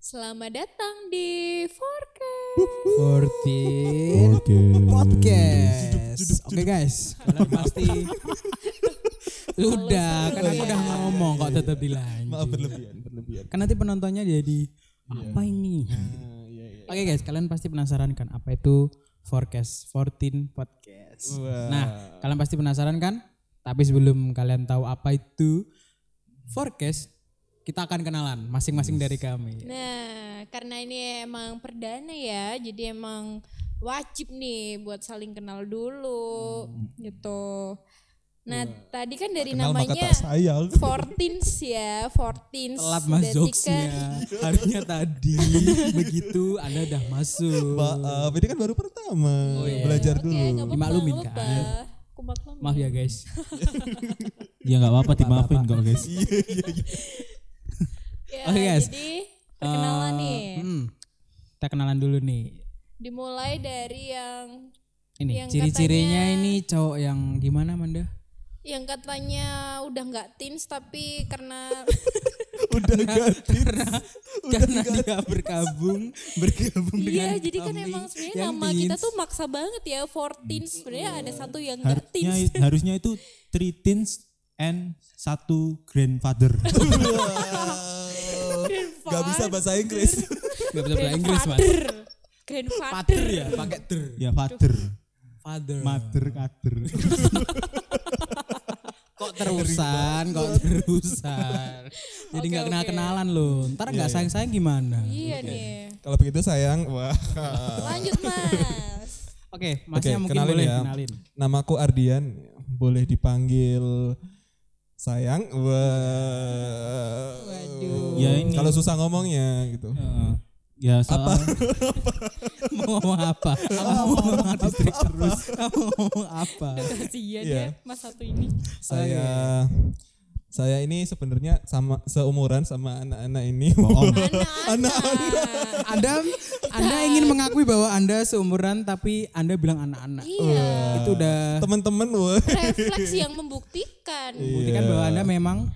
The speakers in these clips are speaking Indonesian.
Selamat datang di Forecast. 14 Oke. podcast. Oke guys, kalian pasti udah kan aku udah ngomong kok tetap dilanjut. Maaf berlebihan, berlebihan. Kan nanti penontonnya jadi apa ini? Iya, iya. Oke guys, kalian pasti penasaran kan apa itu forecast 14 podcast. Nah, kalian pasti penasaran kan? Tapi sebelum kalian tahu apa itu forecast, kita akan kenalan masing-masing dari kami. Nah, karena ini emang perdana ya, jadi emang wajib nih buat saling kenal dulu gitu. Nah, tadi kan dari Kenal namanya sayang. 14 ya, 14. Telat mas Berarti jokesnya kan- Harusnya tadi Begitu anda udah masuk Maaf, ini kan baru pertama. Oh, iya. Belajar Oke, dulu. Dimaklumin, kan? Maaf ya guys Ya nggak apa-apa dimaafin kok guys. Ya, Oke, guys. Jadi perkenalan Eh, nih. hmm, Kita kenalan dulu nih Dimulai dari yang Ini Yang ciri-cirinya katanya- ini cowok yang gimana Manda? yang katanya udah nggak teens tapi karena Udah ganti. Karena karena dia bergabung Bergabung Iya, dengan jadi kan emang sebenarnya nama kita teens. tuh maksa banget ya 14 sebenarnya ada satu yang Harusnya teens. harusnya itu three teens and satu grandfather. Gak bisa bahasa Inggris. Gak bisa bahasa Inggris mas Grandfather. Father ya pakai ter ya father, Father mother, kader. Kok terusan Kok terusan Jadi nggak kenal kenalan loh Ntar nggak sayang sayang gimana Iya nih. Kalau begitu sayang, wah. Lanjut Mas. Oke masnya Oke, mungkin kenalin boleh ya. kenalin Namaku Ardian, boleh dipanggil sayang. Wah. Ya ini. Kalau susah ngomongnya gitu. Eh, ya soal Mau ngomong apa? Kamu mau ngomong distrik terus Kamu mau ngomong apa? Kasihan Iya. ya Mas satu ini. Saya saya ini sebenarnya sama seumuran sama anak-anak ini. bohong. Anak-anak. Anda Anda ingin mengakui bahwa Anda seumuran tapi Anda bilang anak-anak. Iya. Itu udah Teman-teman, wah. Refleks yang membuktikan. buktikan bahwa Anda memang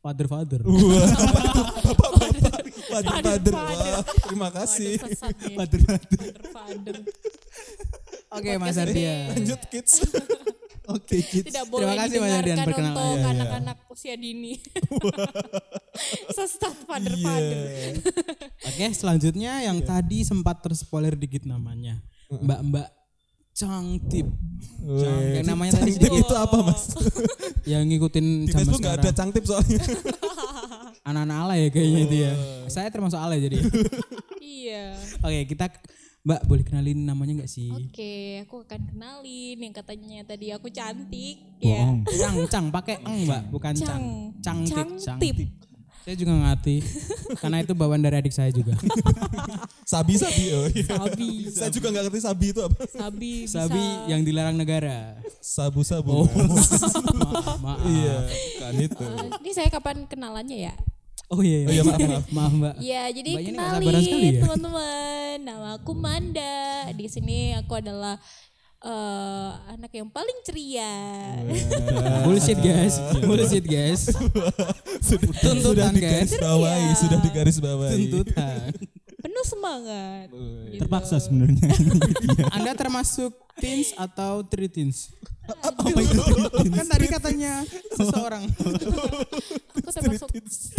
Father, father. father. Wah, terima kasih. Father-father. Father. Oke Mas. Ardian. Lanjut kids. Oke kids. Tidak boleh Terima kasih Mas Ardian perkenalan. untuk Iya, iya. anak-anak usia dini. Sesat father-father. Iya. Oke selanjutnya yang tadi sempat terspoiler dikit namanya. Mbak-mbak Cangtip. Yang namanya tadi Cangtip sedikit itu apa mas? yang ngikutin Di zaman Facebook nggak ada cangtip soalnya. Anak-anak ala ya kayaknya itu ya. Saya termasuk ala jadi. Iya. Oke kita Mbak boleh kenalin namanya nggak sih? Oke, aku akan kenalin yang katanya tadi aku cantik. Ya. Bohong. Cang, cang, pakai eng mbak, bukan cang. Cang. Cangtip, Cangtip. Saya juga ngerti, karena itu bawaan dari adik saya juga. Sabi sabi. Oh, iya. Sabi. Saya juga nggak ngerti sabi itu apa. Sabi. bisa. Sabi yang dilarang negara. Sabu sabu. Oh, maaf, maaf. Iya, kan itu. Eh, ini saya kapan kenalannya ya? Oh iya, Oh iya, maaf, maaf. maaf mbak. Ya, jadi Mbaknya kenalin ya? teman-teman. Nama aku Manda. Di sini aku adalah eh, anak yang paling ceria. Bullshit guys, bullshit guys. sudah Tuntutan guys, digaris bawahi, Ceria. sudah digaris bawahi. tuntutan. Penuh semangat. Gitu. Terpaksa sebenarnya. Anda termasuk teens atau three teens? Apa itu Kan tadi katanya seseorang. Aku termasuk teens.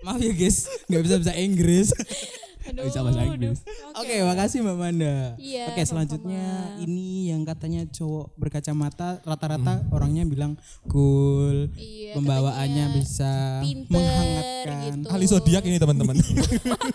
Maaf ya guys, nggak bisa bisa Inggris. Aduh, Bisa bahasa aduh. Oke, makasih Mbak Manda. Iya, Oke, selanjutnya sama-sama. ini yang katanya cowok berkacamata rata-rata orangnya bilang cool, Iya, pembawaannya katanya bisa pinter menghangatkan. gitu. Ahli zodiak ini teman-teman.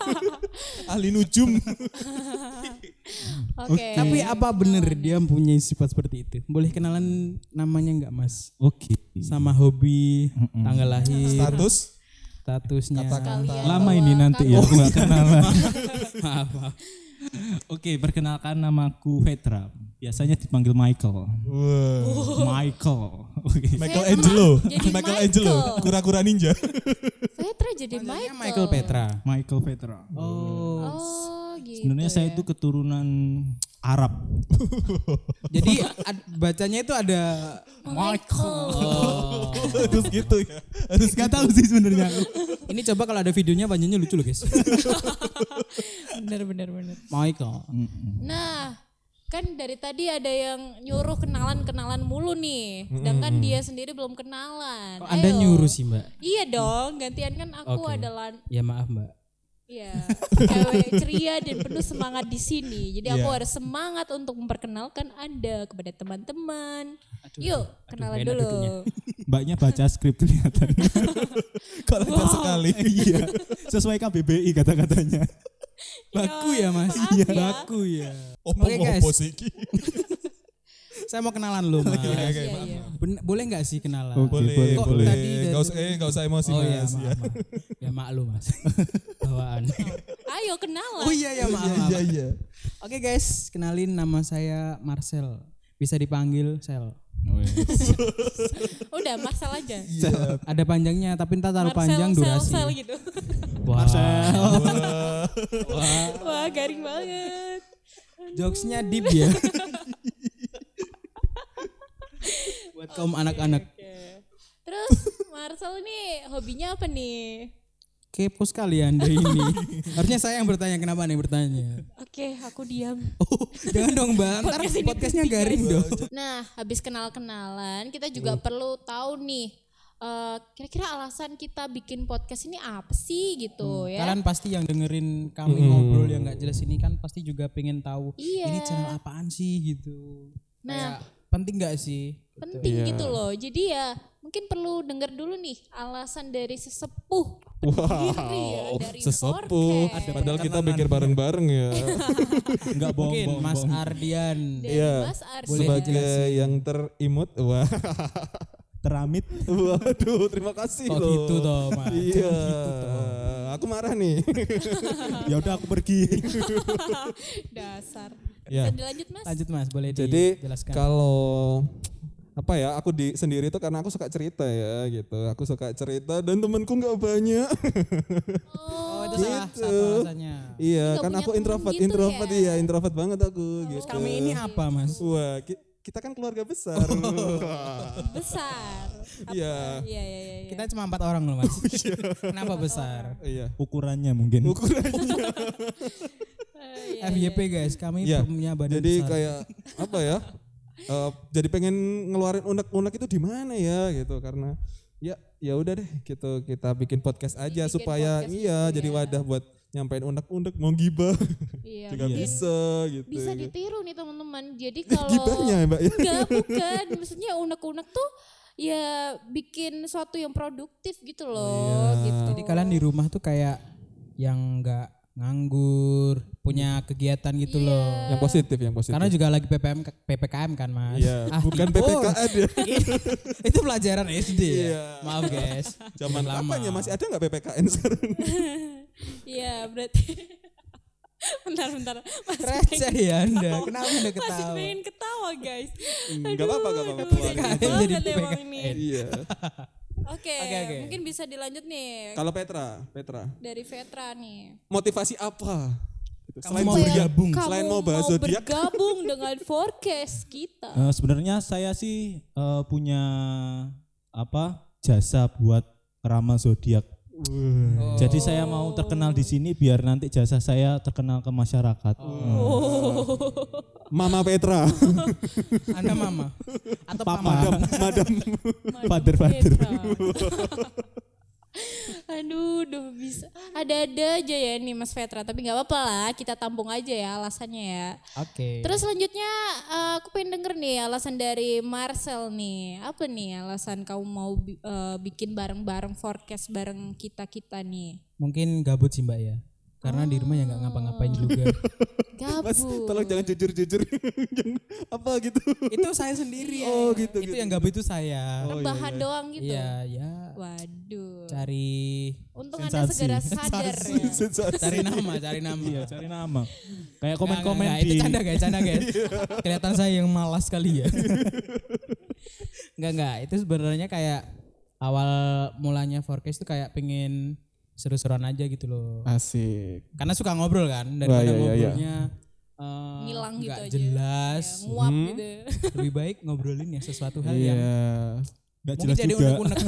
Ahli nujum. Oke. Tapi apa bener dia mempunyai sifat seperti itu? Boleh kenalan namanya nggak Mas? Oke. Sama hobi, tanggal lahir, Status. statusnya. Kata-kata. Kalian Lama ini nanti ya aku nggak kenalan. maaf, maaf. Oke, perkenalkan namaku Vetra. Biasanya dipanggil Michael. Wah. Michael. Oke. Michael Saya Angelo. jadi Michael Michael. Angelo. Kura-kura ninja. Petra jadi Michael. Michael Petra. Michael Vetra. Oh. Oh, gitu. Sebenarnya saya ya. itu keturunan Arab. Jadi ad- bacanya itu ada Michael. Oh. Terus gitu ya. Harus gak tahu sih sebenarnya. Ini coba kalau ada videonya banyaknya lucu loh guys. bener bener bener. Michael. Nah, kan dari tadi ada yang nyuruh kenalan-kenalan mulu nih. Sedangkan dia sendiri belum kenalan. Kok Anda Ayo. nyuruh sih mbak? Iya dong, gantian kan aku Oke. adalah Ya maaf mbak. Ya cewek ceria dan penuh semangat di sini. Jadi aku harus semangat untuk memperkenalkan Anda kepada teman-teman. Yuk, kenalan enak dulu. Mbaknya baca skrip kelihatan. Kalau wow. sekali. iya. Sesuai KBBI kata-katanya. Baku ya mas. maaf ya. Baku ya. Opo guys. opo sih iki? Saya mau kenalan lu mas. Iya, iya. Ben- boleh nggak sih kenalan? Oke, Boleh, Kok boleh. tadi dari- Gak usah, eh, gak usah emosi Oh iya mas. maaf, ya. maaf. Ya maklum mas. Bawaan. Ayo kenalan. Oh iya ya maaf. maaf. Iya, iya. Oke guys, kenalin nama saya Marcel. Bisa dipanggil Sel. Udah Marcel aja. Ada panjangnya, tapi ntar taruh Marcel, panjang sel, durasi. sel gitu. Wah, Wah, garing banget. jokesnya deep ya. Buat kaum anak-anak. Oke. Terus Marcel nih hobinya apa nih? Kepo sekali anda ini. Harusnya saya yang bertanya, kenapa nih bertanya? Oke, aku diam. Oh, jangan dong mbak, ntar Podcast podcastnya garing guys. dong. Nah, habis kenal-kenalan, kita juga perlu tahu nih eh, kira-kira alasan kita bikin podcast ini apa sih gitu ya? Kalian pasti yang dengerin kami ngobrol yang nggak jelas ini kan pasti juga pengen tahu Iya. ini channel apaan sih gitu. Nah, Kayak, penting nggak sih? penting Iya. gitu loh. Jadi ya mungkin perlu denger dulu nih alasan dari sesepuh Wow, pendiri ya dari sesepuh. Padahal kita pikir bareng-bareng ya. Enggak bohong, Mungkin bohong, Mas bohong. Ardian. Iya. Mas Sebagai dijelasin. yang terimut, wah, teramit. waduh, terima kasih Kok loh. gitu toh, Mas? Iya, Gitu toh. aku marah nih. ya udah aku pergi. Dasar. Ya. Bisa dilanjut Mas? Lanjut Mas, boleh Jadi dijelaskan. kalau apa ya aku di sendiri itu karena aku suka cerita ya gitu aku suka cerita dan temenku nggak banyak Oh, itu salah Gitu. satu alasannya. iya kan aku introvert gitu introvert ya? iya introvert banget aku gitu Kami ini apa Mas? wah ki- kita kan keluarga besar Besar. Apa? Iya. Iya, iya, iya. iya. Kita cuma empat orang loh Mas. Kenapa besar? iya Ukurannya mungkin. ukurannya iya, FYP guys, kami Iya. punya badan jadi besar. kayak apa ya eh, jadi pengen ngeluarin unek-unek itu di mana ya gitu karena ya ya udah deh gitu kita bikin podcast aja Bikin supaya podcast iya gitu jadi ya. wadah buat nyampein unek-unek mau gibah Iya, juga mungkin bisa gitu bisa ditiru nih teman-teman. Jadi kalau gibahnya ya mbak ya enggak bukan, maksudnya unek-unek tuh ya bikin sesuatu yang produktif gitu loh, iya. gitu. Jadi kalian di rumah tuh kayak yang nggak nganggur, punya kegiatan gitu Iya. loh. yang positif yang positif Karena juga lagi PPM PPKM kan Mas. Iya, Ah, bukan oh, PPKN ya. itu pelajaran SD ya. Iya. Maaf guys. Zaman lama. ya masih ada nggak PPKN sekarang? Iya, berarti bentar bentar. Masih Receh ya Anda. Kenapa Anda masih ketawa? pengen ketawa, guys. Enggak apa-apa, enggak apa-apa. Jadi emang PPKN. Iya. Oke, Oke, oke. mungkin bisa dilanjut nih Kalau Petra, Petra, dari Vetra nih. motivasi apa? Gitu. Kamu Selain mau bergabung. selain Kamu mau bahas zodiak, bergabung dengan forecast kita. Eh, sebenarnya saya sih eh, punya apa jasa buat ramal zodiak. Oh. Jadi saya mau terkenal di sini biar nanti jasa saya terkenal ke masyarakat. Mama Petra, Anda mama atau Papa. pama? Madam. Father, father. Aduh, udah bisa. Ada-ada aja ya nih Mas Vetra, tapi nggak apa-apa lah, kita tampung aja ya alasannya ya. Oke. Terus selanjutnya eh, aku pengen denger nih alasan dari Marcel nih. Apa nih alasan kamu mau bi- eh, bikin bareng-bareng forecast bareng kita-kita nih? mungkin gabut sih Mbak ya. Karena di rumah ya nggak ngapa-ngapain juga. Mas, Gabut. tolong jangan jujur-jujur. Apa gitu. itu saya sendiri ya. Oh, gitu, Itu gitu. yang gabut itu saya. Rebahan doang gitu. Iya, ya. Waduh. Cari Untung Anda Sensasi. segera sadar ya. Sensasi. cari nama, cari nama. Iya, cari nama. Kayak komen-komen di itu canda guys, canda guys. Kelihatan saya yang malas kali ya. Enggak enggak, itu sebenarnya kayak awal mulanya forecast itu kayak pengen seru-seruan aja gitu loh. Asik. Karena suka ngobrol kan, daripada iya, iya, iya. ngobrolnya eh, Ngilang gitu nggak aja. jelas. Ya, nguap Hmm. gitu. Lebih baik ngobrolin ya sesuatu hal Iya. yang Nggak mungkin jelas jadi juga. unek-unek.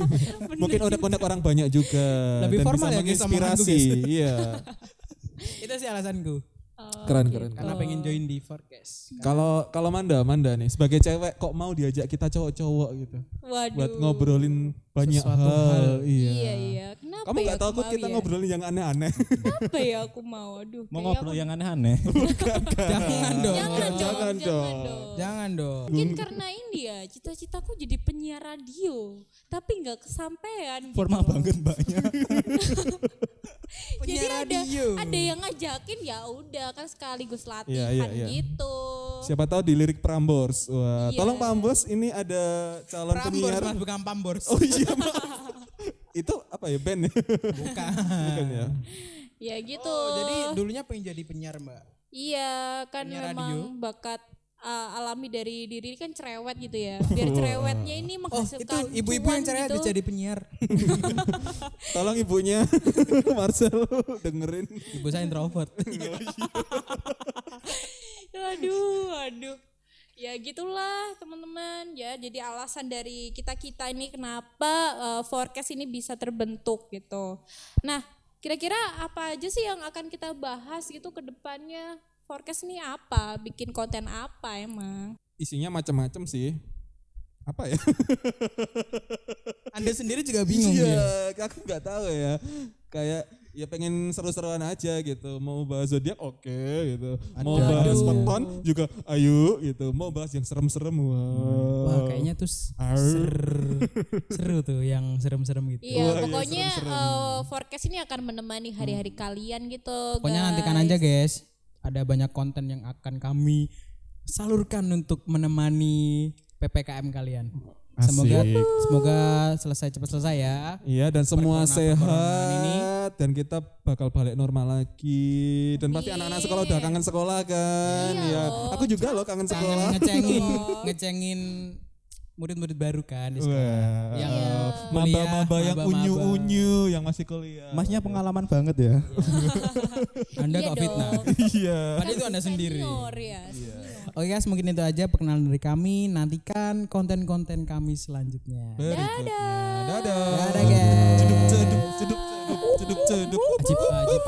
Mungkin unek-unek orang banyak juga. Lebih dan formal bisa ya, menginspirasi. Iya. Itu sih alasanku. Oh, Keren, gitu. keren, Karena pengen join di forecast. Kalau kalau Manda, Manda nih sebagai cewek kok mau diajak kita cowok-cowok gitu Waduh. buat ngobrolin banyak Sesuatu hal. hal. Iya. Iya iya. Kamu ya nggak aku takut kita ya? ngobrolin yang aneh-aneh? Apa ya aku mau? Aduh. Mau ngobrol aku- yang aneh-aneh. Jangan dong. Jangan dong. Jangan Jangan dong. Jangan dong. Mungkin karena ini ya cita-citaku jadi penyiar radio, tapi nggak kesampaian. gitu. Formal banget mbaknya. Jadi Penyiar ada radio. ada yang ngajakin ya udah kan sekaligus latihan Iya, iya, iya. gitu. Siapa tahu di lirik Prambors. Wah, Iya. tolong Prambors ini ada calon Prambors penyiar. mas bukan Pambors. Oh iya. Itu apa ya band ya? Bukan. Bukan ya. Ya gitu. Oh, jadi dulunya pengen jadi penyiar mbak. iya kan penyiar memang radio. bakat uh, alami dari diri kan cerewet gitu ya. Biar cerewetnya ini Oh menghasilkan itu ibu-ibu yang cerai gitu. bisa jadi penyiar. Tolong ibunya Marcel dengerin. Ibu saya introvert. Aduh, aduh. Ya gitulah teman-teman ya. Jadi alasan dari kita-kita ini kenapa uh, forecast ini bisa terbentuk gitu. Nah, kira-kira apa aja sih yang akan kita bahas gitu ke depannya? Forecast ini apa? Bikin konten apa emang? Isinya macam-macam sih. Apa ya? Anda sendiri juga bingung Iya, ya. aku nggak tahu ya. Kayak ya pengen seru-seruan aja gitu. Mau bahas zodiak oke gitu. Mau Ada. bahas Aduh. weton juga ayo gitu. Mau bahas yang serem-serem wah. Wah kayaknya tuh ser- seru tuh yang serem-serem gitu. Iya, Wah, iya, pokoknya serem-serem. uh, forecast ini akan menemani hari-hari kalian gitu. Pokoknya nantikan guys. aja guys. Ada banyak konten yang akan kami salurkan untuk menemani PPKM kalian. Semoga Asik. semoga selesai cepat selesai ya. Iya dan semua ini. sehat dan kita bakal balik normal lagi dan pasti anak-anak sekolah udah kangen sekolah kan Iya ya aku juga loh kangen Kangen sekolah ngecengin ngecengin murid-murid baru kan di sekolah. Yang Iya. maba-maba yang unyu-unyu yang masih kuliah Masnya pengalaman banget ya. Anda Iya kok fitnah. iya Padahal itu Anda sendiri. Senior ya. senior. Oke guys, mungkin itu aja perkenalan dari kami. Nantikan konten-konten kami selanjutnya. berikutnya dadah Dadah guys. ceduk ceduk ceduk ceduk ceduk ajib.